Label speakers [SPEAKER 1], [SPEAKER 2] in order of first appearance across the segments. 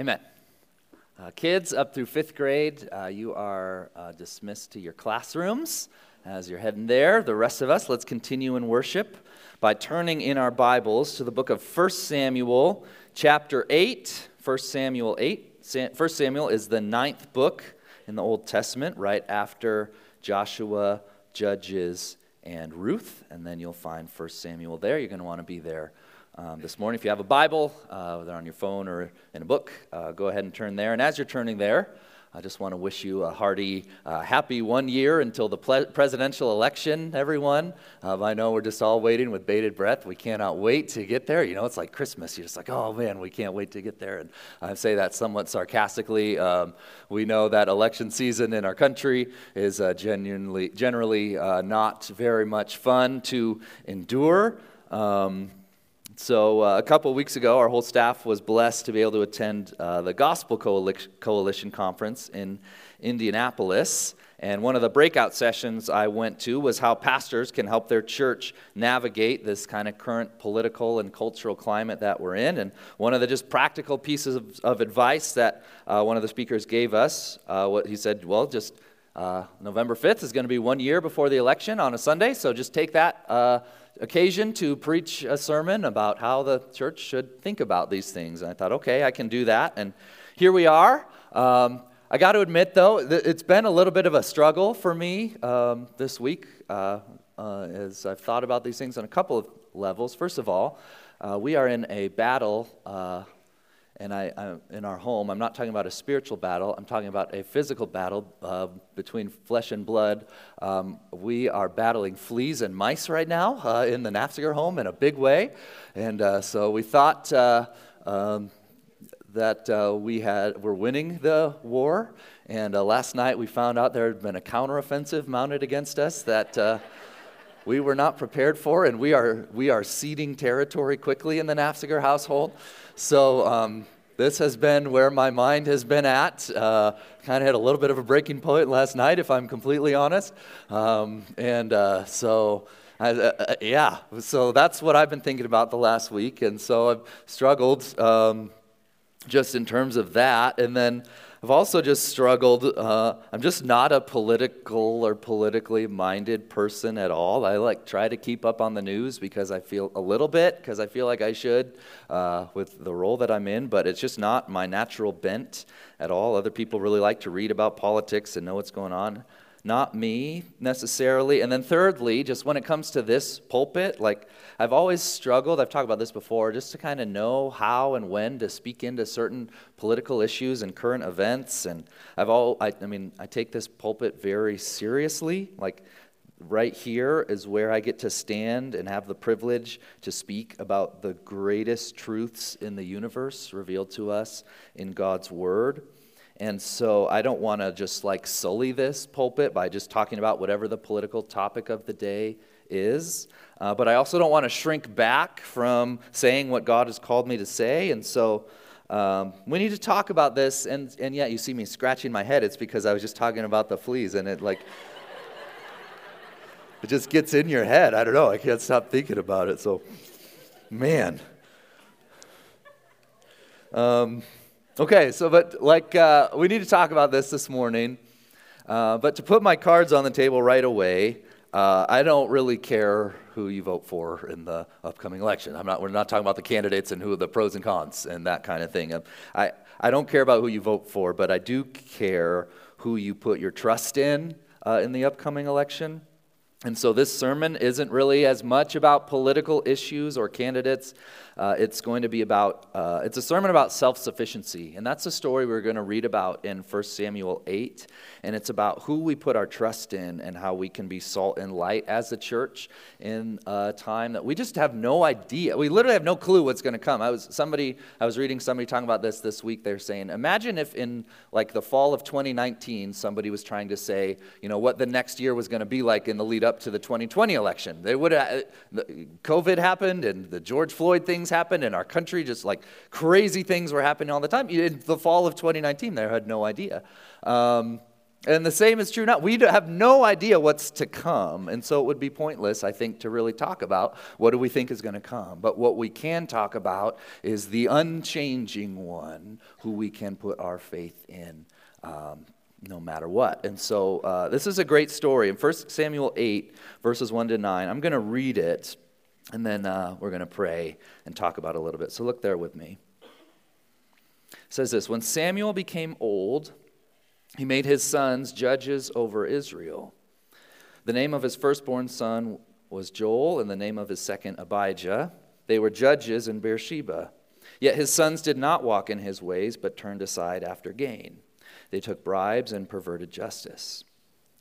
[SPEAKER 1] Amen. Uh, kids up through fifth grade, uh, you are uh, dismissed to your classrooms as you're heading there. The rest of us, let's continue in worship by turning in our Bibles to the book of 1 Samuel, chapter 8. 1 Samuel 8. 1 Samuel is the ninth book in the Old Testament, right after Joshua, Judges, and Ruth. And then you'll find 1 Samuel there. You're going to want to be there um, this morning. If you have a Bible, uh, whether on your phone or in a book, uh, go ahead and turn there. And as you're turning there, I just want to wish you a hearty, uh, happy one year until the ple- presidential election, everyone. Um, I know we're just all waiting with bated breath. We cannot wait to get there. You know, it's like Christmas. You're just like, oh man, we can't wait to get there. And I say that somewhat sarcastically. Um, we know that election season in our country is uh, genuinely, generally uh, not very much fun to endure. Um, so, uh, a couple weeks ago, our whole staff was blessed to be able to attend uh, the Gospel Coalition Conference in Indianapolis. And one of the breakout sessions I went to was how pastors can help their church navigate this kind of current political and cultural climate that we're in. And one of the just practical pieces of, of advice that uh, one of the speakers gave us, uh, what he said, well, just uh, November 5th is going to be one year before the election on a Sunday, so just take that uh, occasion to preach a sermon about how the church should think about these things. And I thought, okay, I can do that. And here we are. Um, I got to admit, though, it's been a little bit of a struggle for me um, this week uh, uh, as I've thought about these things on a couple of levels. First of all, uh, we are in a battle uh, and I, I, in our home, I'm not talking about a spiritual battle, I'm talking about a physical battle uh, between flesh and blood. Um, we are battling fleas and mice right now uh, in the Nafziger home in a big way. And uh, so we thought uh, um, that uh, we had, were winning the war. And uh, last night we found out there had been a counteroffensive mounted against us that we were not prepared for, and we are, we are ceding territory quickly in the Nafziger household. So um, this has been where my mind has been at. Uh, kind of had a little bit of a breaking point last night, if I'm completely honest. Um, and uh, so, I, uh, uh, yeah, so that's what I've been thinking about the last week. And so I've struggled um, just in terms of that. And then I've also just struggled. Uh, I'm just not a political or politically minded person at all. I like try to keep up on the news because I feel a little bit because I feel like I should uh, with the role that I'm in, but it's just not my natural bent at all. Other people really like to read about politics and know what's going on not me necessarily. And then, thirdly, just when it comes to this pulpit, like I've always struggled, I've talked about this before, just to kind of know how and when to speak into certain political issues and current events. And I've all, I, I mean, I take this pulpit very seriously. Like, right here is where I get to stand and have the privilege to speak about the greatest truths in the universe revealed to us in God's Word. And so I don't want to just like sully this pulpit by just talking about whatever the political topic of the day is. Uh, but I also don't want to shrink back from saying what God has called me to say. And so um, we need to talk about this. And, and yet you see me scratching my head. It's because I was just talking about the fleas and it like, it just gets in your head. I don't know. I can't stop thinking about it. So, man. Um, Okay, so, but like, uh, we need to talk about this this morning. Uh, but to put my cards on the table right away, uh, I don't really care who you vote for in the upcoming election. I'm not, we're not talking about the candidates and who the pros and cons and that kind of thing. I, I don't care about who you vote for, but I do care who you put your trust in uh, in the upcoming election. And so this sermon isn't really as much about political issues or candidates uh, it's going to be about, uh, it's a sermon about self sufficiency. And that's a story we're going to read about in 1 Samuel 8. And it's about who we put our trust in and how we can be salt and light as a church in a time that we just have no idea. We literally have no clue what's going to come. I was somebody, I was reading somebody talking about this this week. They're saying, imagine if in like the fall of 2019, somebody was trying to say, you know, what the next year was going to be like in the lead up to the 2020 election. They would have, COVID happened and the George Floyd things happened in our country, just like crazy things were happening all the time. In the fall of 2019, they had no idea. Um, And the same is true now. We have no idea what's to come. And so it would be pointless, I think, to really talk about what do we think is going to come. But what we can talk about is the unchanging one who we can put our faith in um, no matter what. And so uh, this is a great story. In 1 Samuel 8, verses 1 to 9, I'm going to read it and then uh, we're going to pray and talk about a little bit. So look there with me. It says this When Samuel became old, he made his sons judges over Israel. The name of his firstborn son was Joel, and the name of his second, Abijah. They were judges in Beersheba. Yet his sons did not walk in his ways, but turned aside after gain. They took bribes and perverted justice.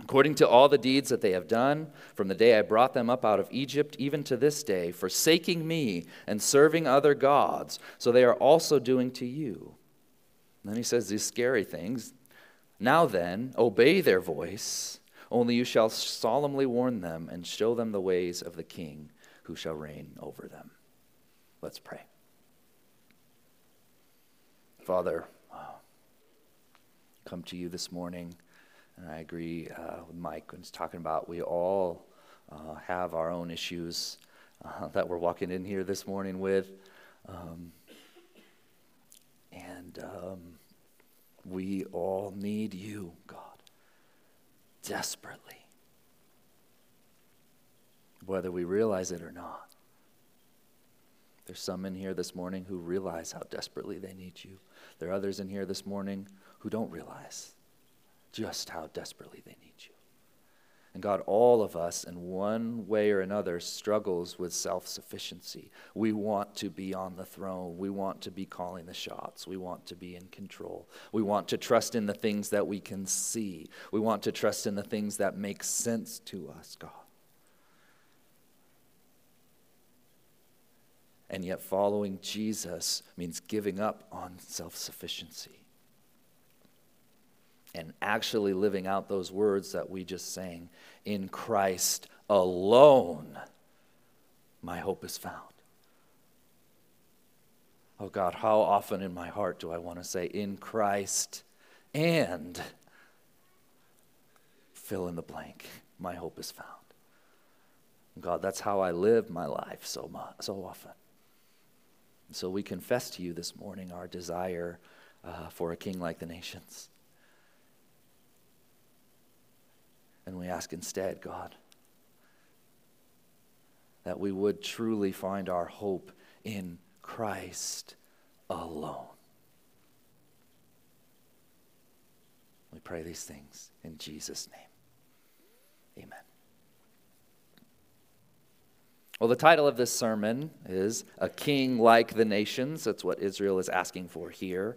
[SPEAKER 1] According to all the deeds that they have done, from the day I brought them up out of Egypt, even to this day, forsaking me and serving other gods, so they are also doing to you. And then he says these scary things. Now then, obey their voice, only you shall solemnly warn them and show them the ways of the king who shall reign over them. Let's pray. Father, come to you this morning, and I agree uh, with Mike when he's talking about we all uh, have our own issues uh, that we're walking in here this morning with. Um, and um, we all need you, God, desperately, whether we realize it or not. There's some in here this morning who realize how desperately they need you. There are others in here this morning who don't realize just how desperately they need you. And God, all of us, in one way or another, struggles with self sufficiency. We want to be on the throne. We want to be calling the shots. We want to be in control. We want to trust in the things that we can see. We want to trust in the things that make sense to us, God. And yet, following Jesus means giving up on self sufficiency and actually living out those words that we just sang in Christ alone, my hope is found. Oh God, how often in my heart do I want to say, in Christ and fill in the blank, my hope is found. God, that's how I live my life so, much, so often. So we confess to you this morning our desire uh, for a king like the nations. And we ask instead, God, that we would truly find our hope in Christ alone. We pray these things in Jesus' name. Amen. Well, the title of this sermon is A King Like the Nations. That's what Israel is asking for here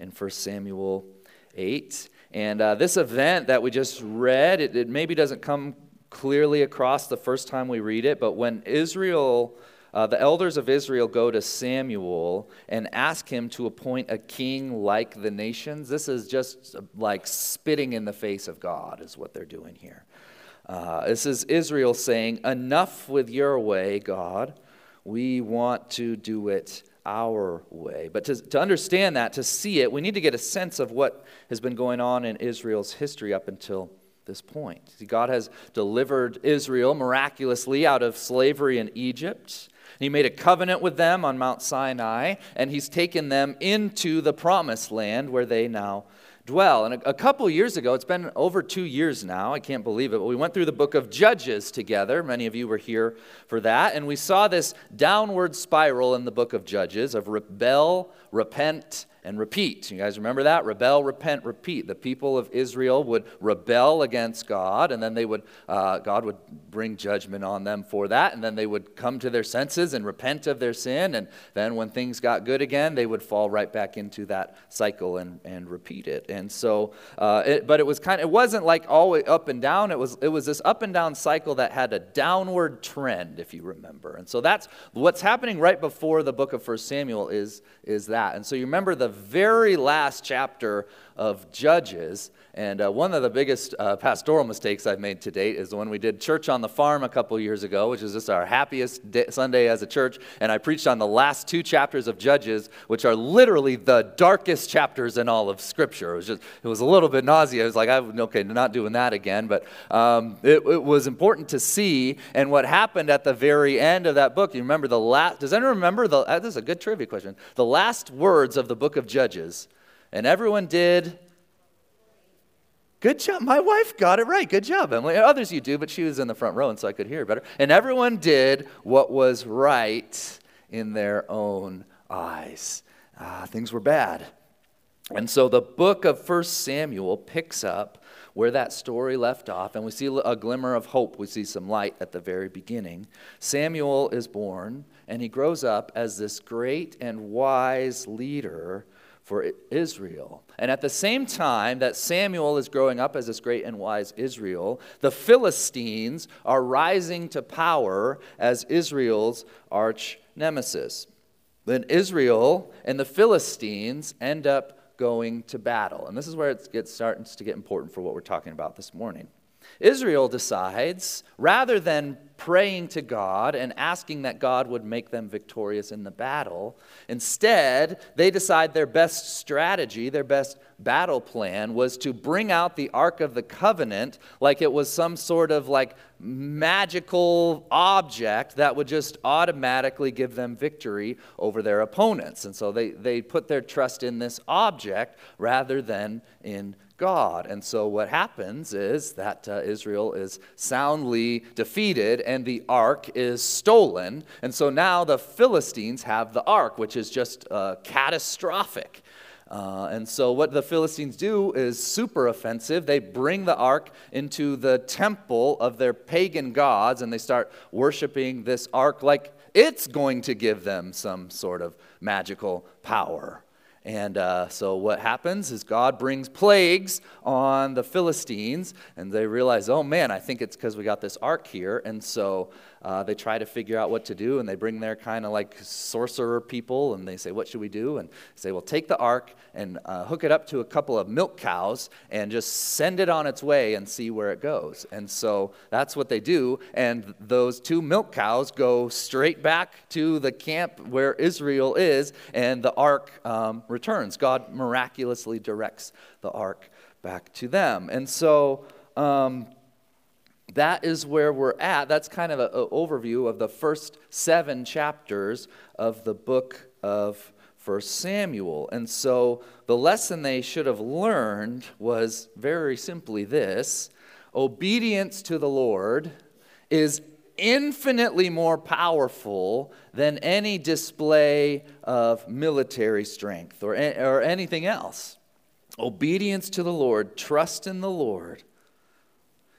[SPEAKER 1] in 1 Samuel 8. And uh, this event that we just read, it, it, maybe doesn't come clearly across the first time we read it, but when Israel, uh, the elders of Israel go to Samuel and ask him to appoint a king like the nations, this is just like spitting in the face of God, is what they're doing here. Uh, this is Israel saying, Enough with your way, God. We want to do it our way. But to, to understand that, to see it, we need to get a sense of what has been going on in Israel's history up until this point. See, God has delivered Israel miraculously out of slavery in Egypt. He made a covenant with them on Mount Sinai, and He's taken them into the promised land where they now dwell. And a, a couple years ago, it's been over two years now, I can't believe it, but we went through the book of Judges together. Many of you were here for that. And we saw this downward spiral in the book of Judges of rebel, repent, and repeat. You guys remember that? Rebel, repent, repeat. The people of Israel would rebel against God, and then they would, uh, God would bring judgment on them for that, and then they would come to their senses and repent of their sin, and then when things got good again, they would fall right back into that cycle and, and repeat it. And so, uh, it, but it was kind of, it wasn't like always up and down. It was, it was this up and down cycle that had a downward trend, if you remember. And so that's what's happening right before the book of First Samuel is, is that. And so you remember the very last chapter of Judges. And uh, one of the biggest uh, pastoral mistakes I've made to date is when we did Church on the Farm a couple years ago, which is just our happiest day, Sunday as a church. And I preached on the last two chapters of Judges, which are literally the darkest chapters in all of Scripture. It was just, it was a little bit nauseous. I was like, I'm okay, not doing that again. But um, it, it, was important to see. And what happened at the very end of that book, you remember the last, does anyone remember the, uh, this is a good trivia question, the last words of the book of Judges? And everyone did. Good job. My wife got it right. Good job, Emily. Others you do, but she was in the front row, and so I could hear better. And everyone did what was right in their own eyes. Ah, things were bad. And so the book of First Samuel picks up where that story left off, and we see a glimmer of hope. We see some light at the very beginning. Samuel is born, and he grows up as this great and wise leader for Israel. And at the same time that Samuel is growing up as this great and wise Israel, the Philistines are rising to power as Israel's arch nemesis. Then Israel and the Philistines end up going to battle. And this is where it gets, starts to get important for what we're talking about this morning. Israel decides, rather than praying to God and asking that God would make them victorious in the battle, instead, they decide their best strategy, their best battle plan was to bring out the Ark of the Covenant like it was some sort of like magical object that would just automatically give them victory over their opponents. And so they, they put their trust in this object rather than in God. And so what happens is that uh, Israel is soundly defeated and the ark is stolen. And so now the Philistines have the ark, which is just uh, catastrophic. Uh, and so, what the Philistines do is super offensive. They bring the ark into the temple of their pagan gods and they start worshiping this ark like it's going to give them some sort of magical power. And uh, so what happens is God brings plagues on the Philistines, and they realize, oh man, I think it's because we got this ark here. And so uh, they try to figure out what to do, and they bring their kind of like sorcerer people, and they say, What should we do? And say, Well, take the ark and uh, hook it up to a couple of milk cows and just send it on its way and see where it goes. And so that's what they do. And those two milk cows go straight back to the camp where Israel is, and the ark um, returns. God miraculously directs the ark back to them. And so, um, that is where we're at. That's kind of an overview of the first seven chapters of the book of First Samuel. And so the lesson they should have learned was very simply this obedience to the Lord is infinitely more powerful than any display of military strength or, or anything else. Obedience to the Lord, trust in the Lord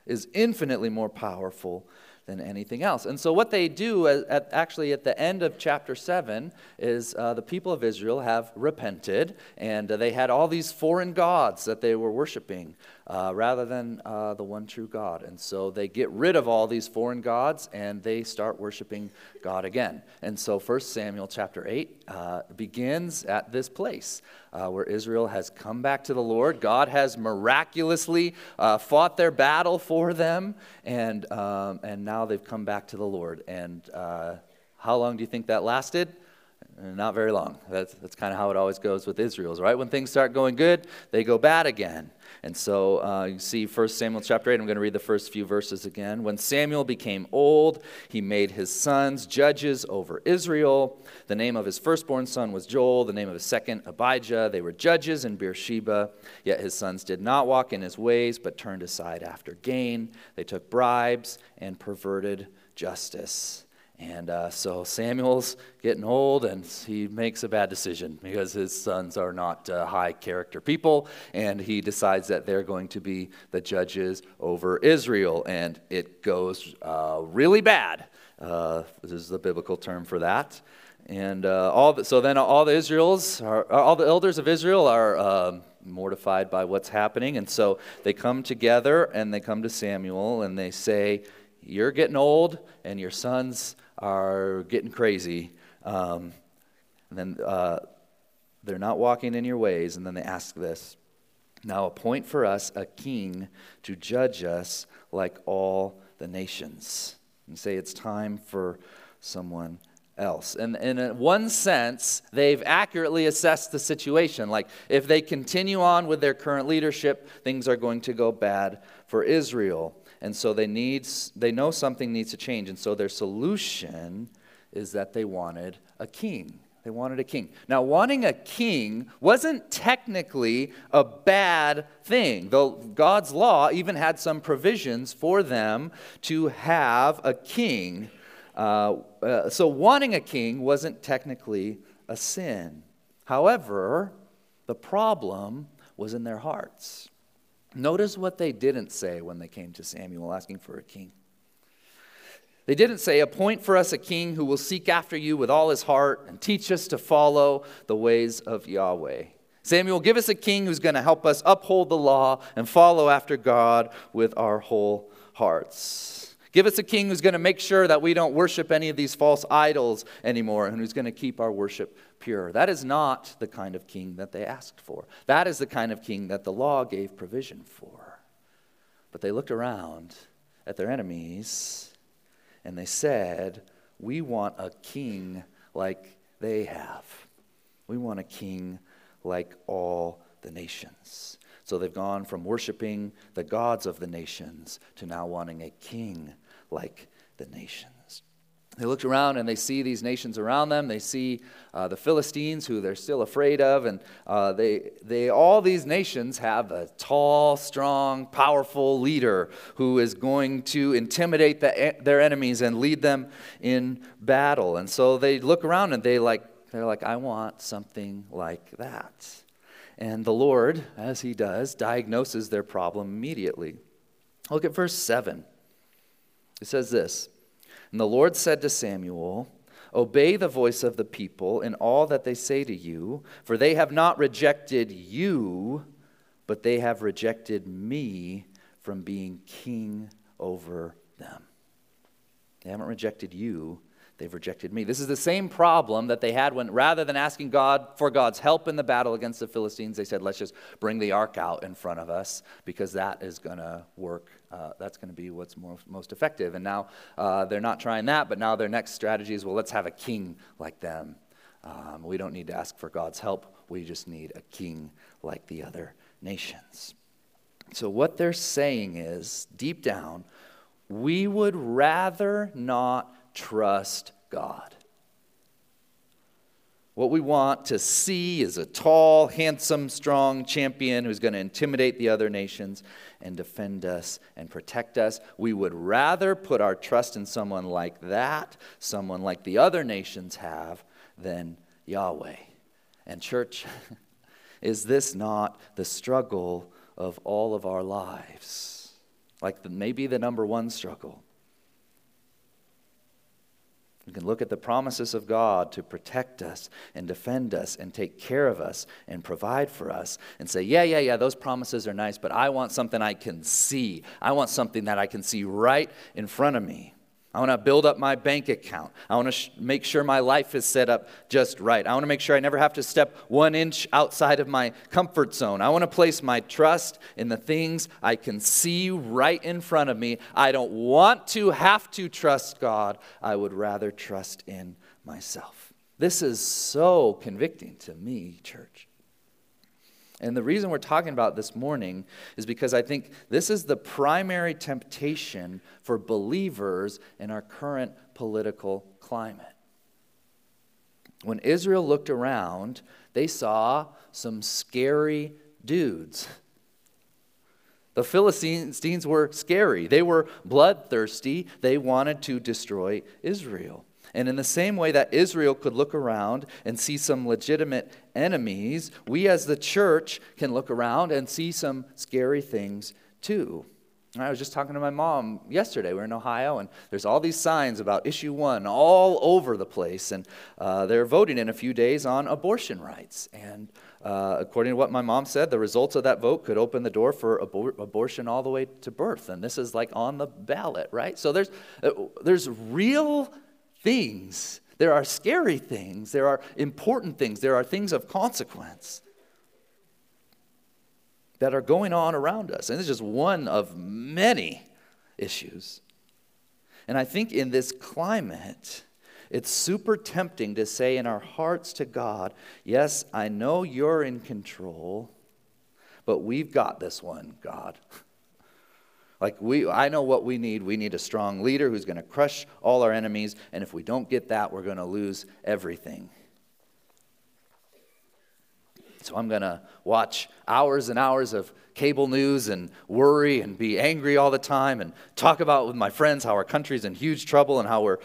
[SPEAKER 1] is infinitely more powerful than anything else. And so, what they do at, at actually at the end of chapter 7 is uh, the people of Israel have repented, and uh, they had all these foreign gods that they were worshiping uh, rather than uh, the one true God. And so, they get rid of all these foreign gods and they start worshiping God again. And so, 1 Samuel chapter 8 uh, begins at this place uh, where Israel has come back to the Lord. God has miraculously uh, fought their battle for them, and, um, and now they've come back to the Lord. And uh, how long do you think that lasted? Not very long. That's, that's kind of how it always goes with Israel's, right? When things start going good, they go bad again. And so uh, you see 1 Samuel chapter 8. I'm going to read the first few verses again. When Samuel became old, he made his sons judges over Israel. The name of his firstborn son was Joel, the name of his second, Abijah. They were judges in Beersheba. Yet his sons did not walk in his ways, but turned aside after gain. They took bribes and perverted justice And uh, so Samuel's getting old, and he makes a bad decision because his sons are not uh, high character people, and he decides that they're going to be the judges over Israel, and it goes uh, really bad. Uh, this is the biblical term for that. And uh, all the, so then all the Israels, are, all the elders of Israel are um, mortified by what's happening, and so they come together and they come to Samuel and they say, "You're getting old, and your sons." Are getting crazy. Um, and then uh, they're not walking in your ways. And then they ask this Now appoint for us a king to judge us like all the nations. And say it's time for someone else. And, and in one sense, they've accurately assessed the situation. Like, if they continue on with their current leadership, things are going to go bad for Israel. And so they, need, they know something needs to change. And so their solution is that they wanted a king. They wanted a king. Now, wanting a king wasn't technically a bad thing, though God's law even had some provisions for them to have a king. Uh, uh, so, wanting a king wasn't technically a sin. However, the problem was in their hearts. Notice what they didn't say when they came to Samuel asking for a king. They didn't say, Appoint for us a king who will seek after you with all his heart and teach us to follow the ways of Yahweh. Samuel, give us a king who's going to help us uphold the law and follow after God with our whole hearts. Give us a king who's going to make sure that we don't worship any of these false idols anymore and who's going to keep our worship pure. That is not the kind of king that they asked for. That is the kind of king that the law gave provision for. But they looked around at their enemies and they said, We want a king like they have. We want a king like all the nations. So they've gone from worshiping the gods of the nations to now wanting a king like the nations. They look around and they see these nations around them. They see uh, the Philistines, who they're still afraid of, and uh, they, they, all these nations have a tall, strong, powerful leader who is going to intimidate the, their enemies and lead them in battle. And so they look around and they like, they're like, I want something like that. And the Lord, as He does, diagnoses their problem immediately. Look at verse 7. It says this. And the Lord said to Samuel, Obey the voice of the people in all that they say to you, for they have not rejected you, but they have rejected me from being king over them. They haven't rejected you, They've rejected me. This is the same problem that they had when, rather than asking God for God's help in the battle against the Philistines, they said, let's just bring the ark out in front of us because that is going to work. Uh, that's going to be what's most, most effective. And now uh, they're not trying that, but now their next strategy is, well, let's have a king like them. Um, we don't need to ask for God's help. We just need a king like the other nations. So, what they're saying is, deep down, we would rather not trust God. What we want to see is a tall, handsome, strong champion who's going to intimidate the other nations and defend us and protect us. We would rather put our trust in someone like that, someone like the other nations have, than Yahweh. And, church, is this not the struggle of all of our lives? Like the, maybe the number one struggle. We can look at the promises of God to protect us and defend us and take care of us and provide for us and say, yeah, yeah, yeah, those promises are nice, but I want something I can see. I want something that I can see right in front of me. I want to build up my bank account. I want to sh- make sure my life is set up just right. I want to make sure I never have to step one inch outside of my comfort zone. I want to place my trust in the things I can see right in front of me. I don't want to have to trust God. I would rather trust in myself. This is so convicting to me, church. And the reason we're talking about this morning is because I think this is the primary temptation for believers in our current political climate. When Israel looked around, they saw some scary dudes. The Philistines were scary. They were bloodthirsty. They wanted to destroy Israel. And in the same way that Israel could look around and see some legitimate enemies, we as the church can look around and see some scary things too. I was just talking to my mom yesterday. We are in Ohio, and there's all these signs about issue one all over the place. And uh, they're voting in a few days on abortion rights. And uh, according to what my mom said, the results of that vote could open the door for abor- abortion all the way to birth. And this is like on the ballot, right? So there's, uh, there's real things. There are scary things. There are important things. There are things of consequence that are going on around us. And it's just one of many issues. And I think in this climate, it's super tempting to say in our hearts to God, Yes, I know you're in control, but we've got this one, God. Like we I know what we need. We need a strong leader who's going to crush all our enemies, and if we don't get that, we're going to lose everything. So I'm going to watch hours and hours of cable news and worry and be angry all the time and talk about with my friends how our country's in huge trouble and how we're,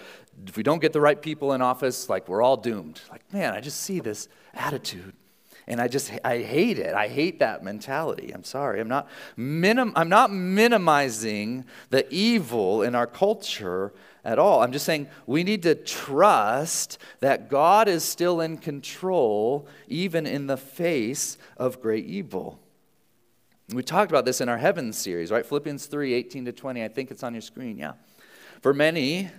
[SPEAKER 1] if we don't get the right people in office, like we're all doomed. Like, man, I just see this attitude. And I just, I hate it. I hate that mentality. I'm sorry. I'm not, minim, I'm not minimizing the evil in our culture at all. I'm just saying we need to trust that God is still in control, even in the face of great evil. We talked about this in our Heavens series, right? Philippians 3 18 to 20. I think it's on your screen, yeah. For many,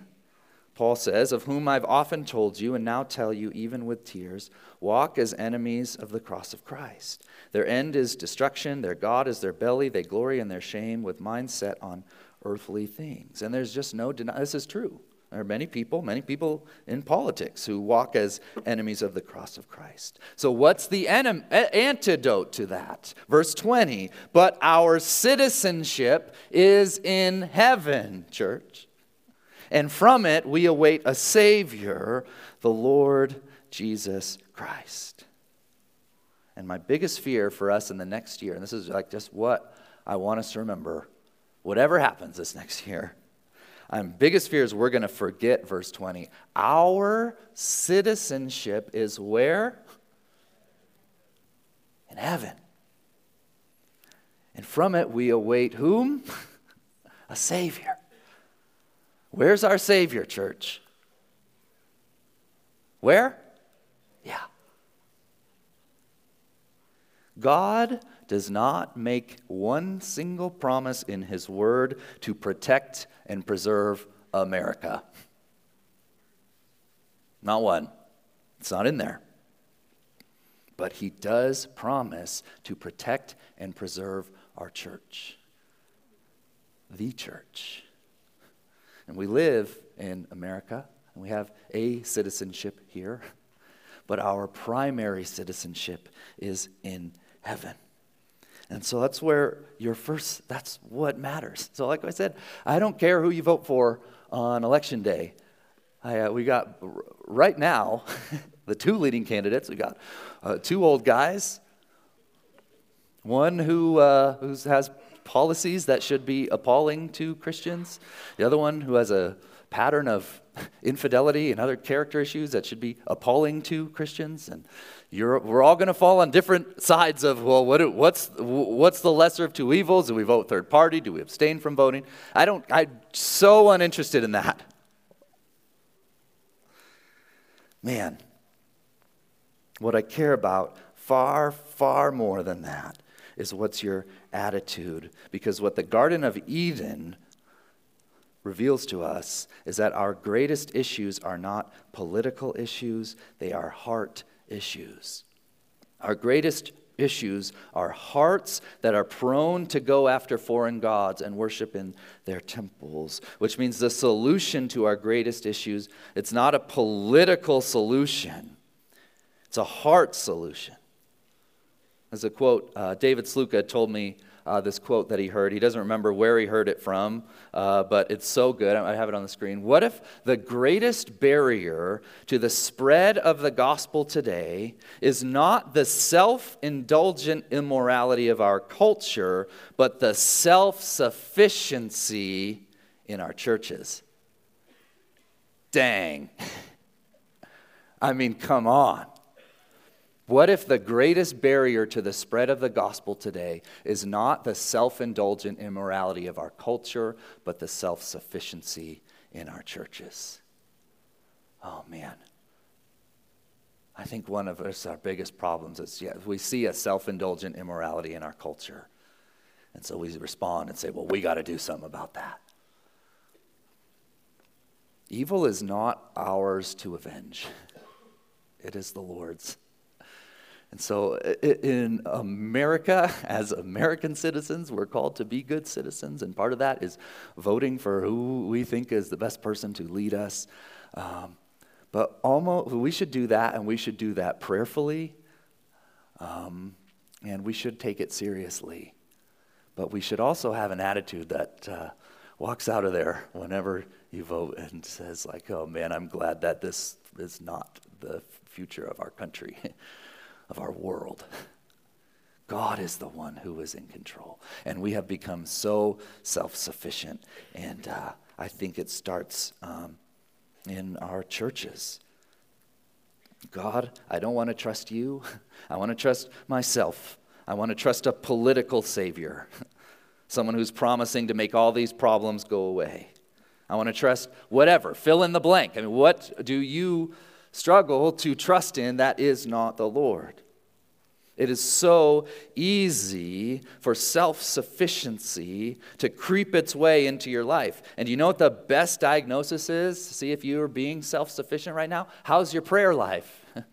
[SPEAKER 1] Paul says, of whom I've often told you and now tell you, even with tears, walk as enemies of the cross of Christ. Their end is destruction, their God is their belly, they glory in their shame with mind set on earthly things. And there's just no denial. This is true. There are many people, many people in politics who walk as enemies of the cross of Christ. So, what's the antidote to that? Verse 20, but our citizenship is in heaven, church. And from it we await a Savior, the Lord Jesus Christ. And my biggest fear for us in the next year, and this is like just what I want us to remember whatever happens this next year, my biggest fear is we're going to forget verse 20. Our citizenship is where? In heaven. And from it we await whom? A Savior. Where's our Savior, church? Where? Yeah. God does not make one single promise in his word to protect and preserve America. Not one. It's not in there. But he does promise to protect and preserve our church, the church. And we live in America, and we have a citizenship here, but our primary citizenship is in heaven. And so that's where your first, that's what matters. So, like I said, I don't care who you vote for on election day. I, uh, we got, right now, the two leading candidates, we got uh, two old guys, one who uh, has policies that should be appalling to Christians, the other one who has a pattern of infidelity and other character issues that should be appalling to Christians. And we're all going to fall on different sides of, well, what, what's, what's the lesser of two evils? Do we vote third party? Do we abstain from voting? I don't, I'm so uninterested in that. Man, what I care about far, far more than that is what's your attitude. Because what the Garden of Eden reveals to us is that our greatest issues are not political issues, they are heart issues. Our greatest issues are hearts that are prone to go after foreign gods and worship in their temples, which means the solution to our greatest issues, it's not a political solution. It's a heart solution. As a quote, uh, David Sluka told me uh, this quote that he heard. He doesn't remember where he heard it from, uh, but it's so good. I have it on the screen. What if the greatest barrier to the spread of the gospel today is not the self indulgent immorality of our culture, but the self sufficiency in our churches? dang. I mean, come on. What if the greatest barrier to the spread of the gospel today is not the self indulgent immorality of our culture, but the self sufficiency in our churches? Oh, man. I think one of us, our biggest problems is yeah, we see a self indulgent immorality in our culture. And so we respond and say, well, we got to do something about that. Evil is not ours to avenge, it is the Lord's. And so in America, as American citizens, we're called to be good citizens. And part of that is voting for who we think is the best person to lead us. Um, but almost, we should do that, and we should do that prayerfully. Um, and we should take it seriously. But we should also have an attitude that uh, walks out of there whenever you vote and says, like, oh man, I'm glad that this is not the future of our country. of our world. God is the one who is in control. And we have become so self sufficient. And uh, I think it starts um, in our churches. God, I don't want to trust you. I want to trust myself. I want to trust a political savior, someone who's promising to make all these problems go away. I want to trust whatever, fill in the blank. I mean, what do you struggle to trust in that is not the Lord. It is so easy for self sufficiency to creep its way into your life. And you know what the best diagnosis is? See if you are being self sufficient right now? How's your prayer life?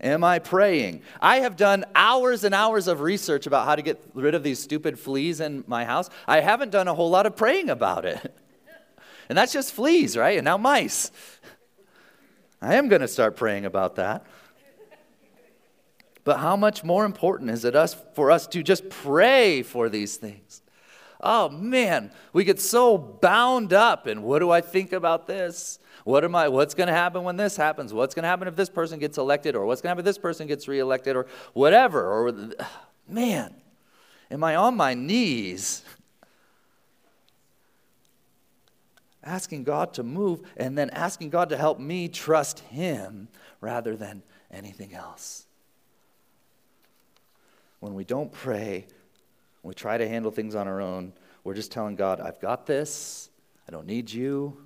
[SPEAKER 1] Am I praying? I have done hours and hours of research about how to get rid of these stupid fleas in my house. I haven't done a whole lot of praying about it. And that's just fleas, right? And now mice. I am going to start praying about that. But how much more important is it us for us to just pray for these things? Oh man, we get so bound up in what do I think about this? What am I what's going to happen when this happens? What's going to happen if this person gets elected or what's going to happen if this person gets reelected or whatever or man, am I on my knees asking God to move and then asking God to help me trust Him rather than anything else. When we don't pray, we try to handle things on our own, we're just telling God, I've got this, I don't need you.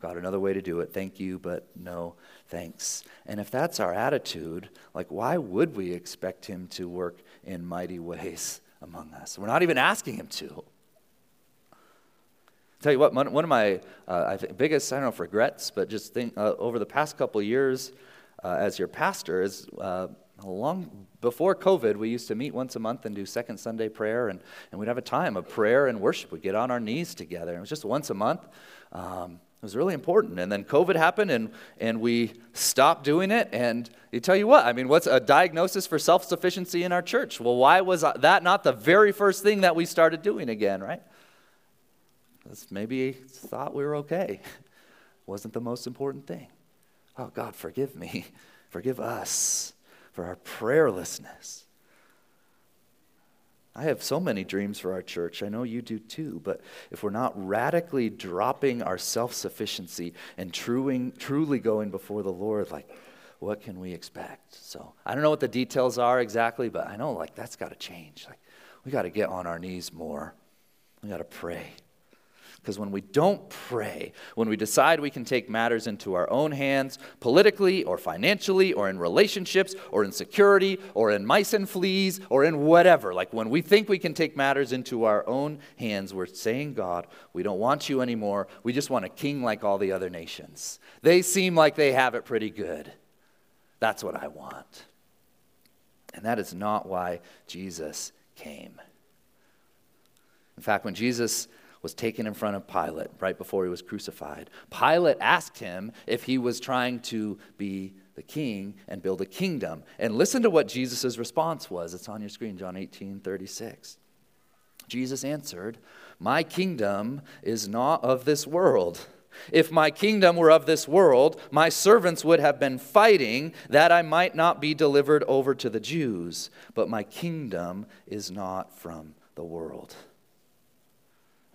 [SPEAKER 1] got another way to do it. Thank you, but no thanks. And if that's our attitude, like, why would we expect Him to work in mighty ways among us? We're not even asking Him to. Tell you what, one, one of my uh, I think biggest, I don't know if regrets, but just think uh, over the past couple years uh, as your pastor is uh, long before COVID, we used to meet once a month and do second Sunday prayer, and, and we'd have a time of prayer and worship. We'd get on our knees together. It was just once a month. Um, it was really important. And then COVID happened, and, and we stopped doing it. And you tell you what, I mean, what's a diagnosis for self sufficiency in our church? Well, why was that not the very first thing that we started doing again, right? Maybe thought we were okay. Wasn't the most important thing. Oh, God, forgive me. Forgive us for our prayerlessness. I have so many dreams for our church. I know you do too. But if we're not radically dropping our self sufficiency and truing, truly going before the Lord, like, what can we expect? So I don't know what the details are exactly, but I know like that's got to change. Like we got to get on our knees more. We got to pray. Because when we don't pray, when we decide we can take matters into our own hands, politically or financially or in relationships or in security or in mice and fleas or in whatever, like when we think we can take matters into our own hands, we're saying, God, we don't want you anymore. We just want a king like all the other nations. They seem like they have it pretty good. That's what I want. And that is not why Jesus came. In fact, when Jesus was taken in front of Pilate right before he was crucified. Pilate asked him if he was trying to be the king and build a kingdom. And listen to what Jesus' response was. It's on your screen, John 18 36. Jesus answered, My kingdom is not of this world. If my kingdom were of this world, my servants would have been fighting that I might not be delivered over to the Jews. But my kingdom is not from the world.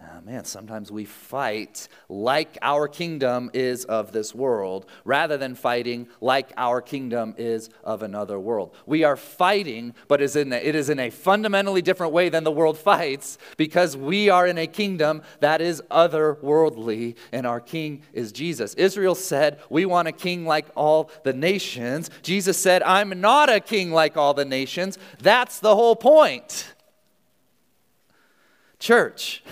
[SPEAKER 1] Oh, man, sometimes we fight like our kingdom is of this world rather than fighting like our kingdom is of another world. We are fighting, but it is in a fundamentally different way than the world fights because we are in a kingdom that is otherworldly, and our king is Jesus. Israel said, We want a king like all the nations. Jesus said, I'm not a king like all the nations. That's the whole point. Church.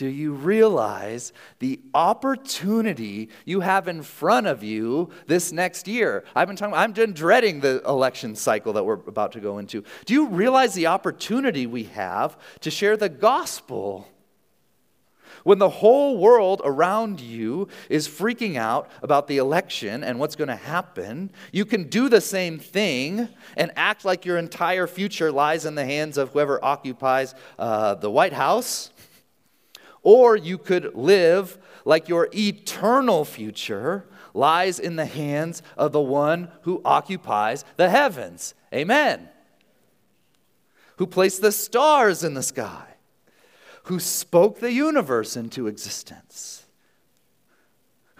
[SPEAKER 1] Do you realize the opportunity you have in front of you this next year? I've been talking, I'm dreading the election cycle that we're about to go into. Do you realize the opportunity we have to share the gospel? When the whole world around you is freaking out about the election and what's going to happen, you can do the same thing and act like your entire future lies in the hands of whoever occupies uh, the White House or you could live like your eternal future lies in the hands of the one who occupies the heavens. Amen. Who placed the stars in the sky, who spoke the universe into existence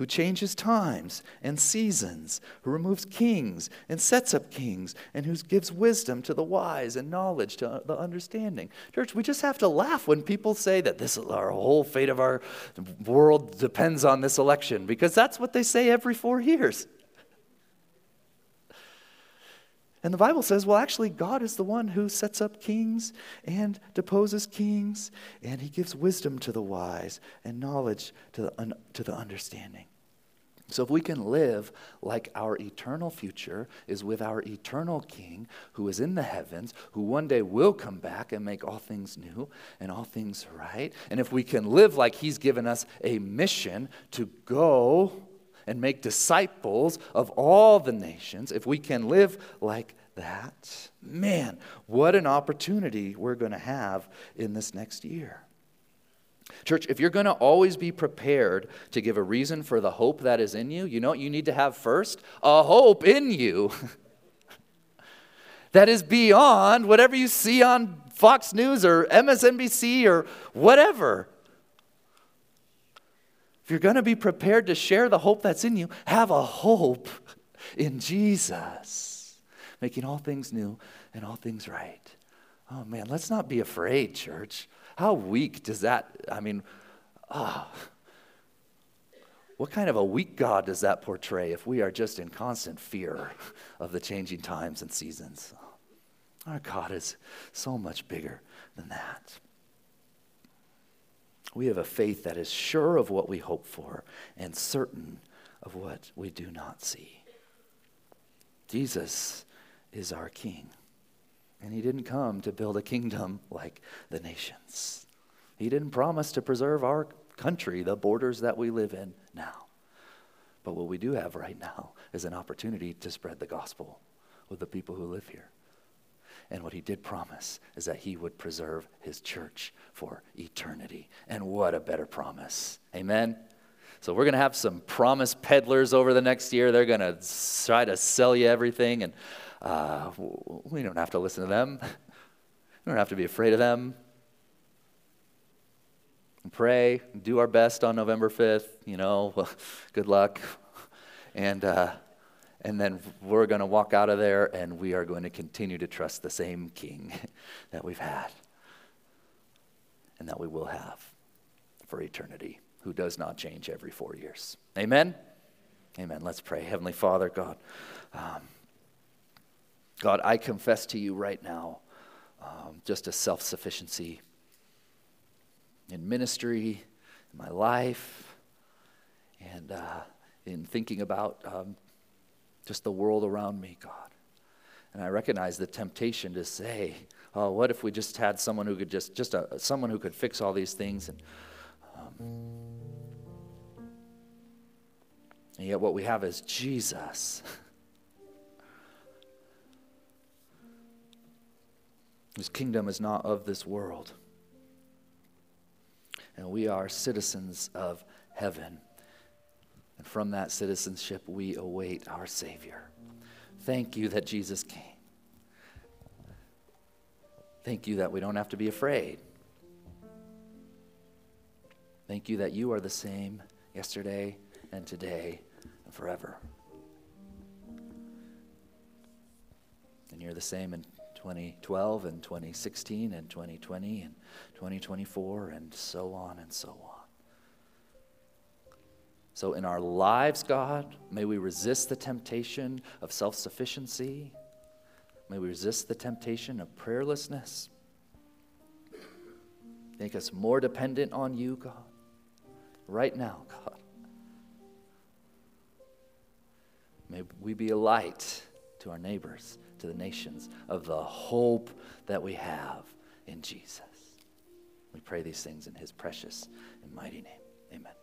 [SPEAKER 1] who changes times and seasons, who removes kings and sets up kings, and who gives wisdom to the wise and knowledge to the understanding. Church, we just have to laugh when people say that this our whole fate of our world depends on this election, because that's what they say every four years. And the Bible says, well, actually, God is the one who sets up kings and deposes kings, and he gives wisdom to the wise and knowledge to the, un- to the understanding. So, if we can live like our eternal future is with our eternal King who is in the heavens, who one day will come back and make all things new and all things right, and if we can live like He's given us a mission to go and make disciples of all the nations, if we can live like that, man, what an opportunity we're going to have in this next year. Church, if you're going to always be prepared to give a reason for the hope that is in you, you know what you need to have first? A hope in you that is beyond whatever you see on Fox News or MSNBC or whatever. If you're going to be prepared to share the hope that's in you, have a hope in Jesus, making all things new and all things right. Oh man, let's not be afraid, church. How weak does that, I mean, ah. Oh, what kind of a weak God does that portray if we are just in constant fear of the changing times and seasons? Our God is so much bigger than that. We have a faith that is sure of what we hope for and certain of what we do not see. Jesus is our King. And he didn't come to build a kingdom like the nations. He didn't promise to preserve our country, the borders that we live in now. But what we do have right now is an opportunity to spread the gospel with the people who live here. And what he did promise is that he would preserve his church for eternity. And what a better promise. Amen. So we're going to have some promise peddlers over the next year. They're going to try to sell you everything and uh, we don't have to listen to them. We don't have to be afraid of them. Pray, do our best on November 5th, you know, good luck. And, uh, and then we're going to walk out of there and we are going to continue to trust the same king that we've had and that we will have for eternity, who does not change every four years. Amen? Amen. Let's pray. Heavenly Father, God. Um, God, I confess to you right now um, just a self sufficiency in ministry, in my life, and uh, in thinking about um, just the world around me, God. And I recognize the temptation to say, oh, what if we just had someone who could just, just a, someone who could fix all these things? And, um, and yet what we have is Jesus. His kingdom is not of this world. And we are citizens of heaven. And from that citizenship, we await our Savior. Thank you that Jesus came. Thank you that we don't have to be afraid. Thank you that you are the same yesterday and today and forever. And you're the same in 2012 and 2016 and 2020 and 2024 and so on and so on. So, in our lives, God, may we resist the temptation of self sufficiency. May we resist the temptation of prayerlessness. Make us more dependent on you, God. Right now, God. May we be a light to our neighbors, to the nations, of the hope that we have in Jesus. We pray these things in his precious and mighty name. Amen.